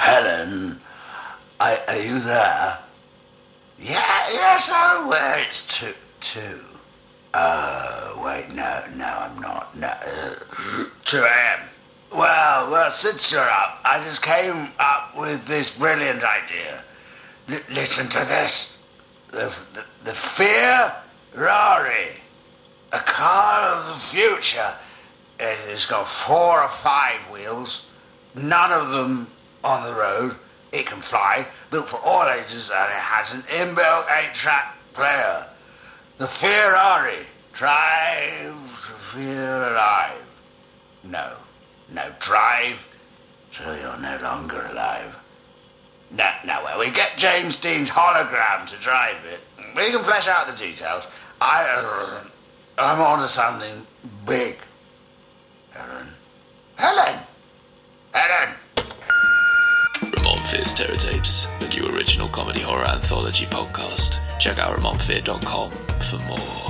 Helen, are, are you there? Yeah, yes, I'm where it's two, two. Uh, wait, no, no, I'm not. No, uh, 2 a.m. Well, well, since you're up, I just came up with this brilliant idea. L- listen to this. The, the, the Ferrari, a car of the future. It has got four or five wheels, none of them on the road. It can fly, built for all ages, and it has an inbuilt eight-track player. The Ferrari. Drive to feel alive. No, no, drive so you're no longer alive. Now, now, well, we get James Dean's hologram to drive it. We can flesh out the details. I, uh, I'm on to something big. Helen. Helen! Helen! Tapes, the new original comedy horror anthology podcast. Check out RamonFear.com for more.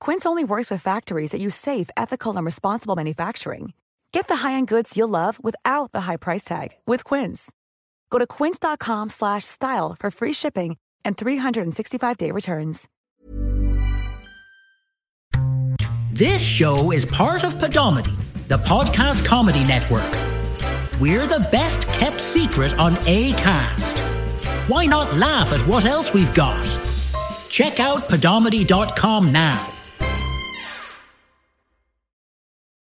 Quince only works with factories that use safe, ethical, and responsible manufacturing. Get the high-end goods you'll love without the high price tag with Quince. Go to quince.com/style for free shipping and 365-day returns. This show is part of Podomedy, the podcast comedy network. We're the best kept secret on Acast. Why not laugh at what else we've got? Check out podomedy.com now.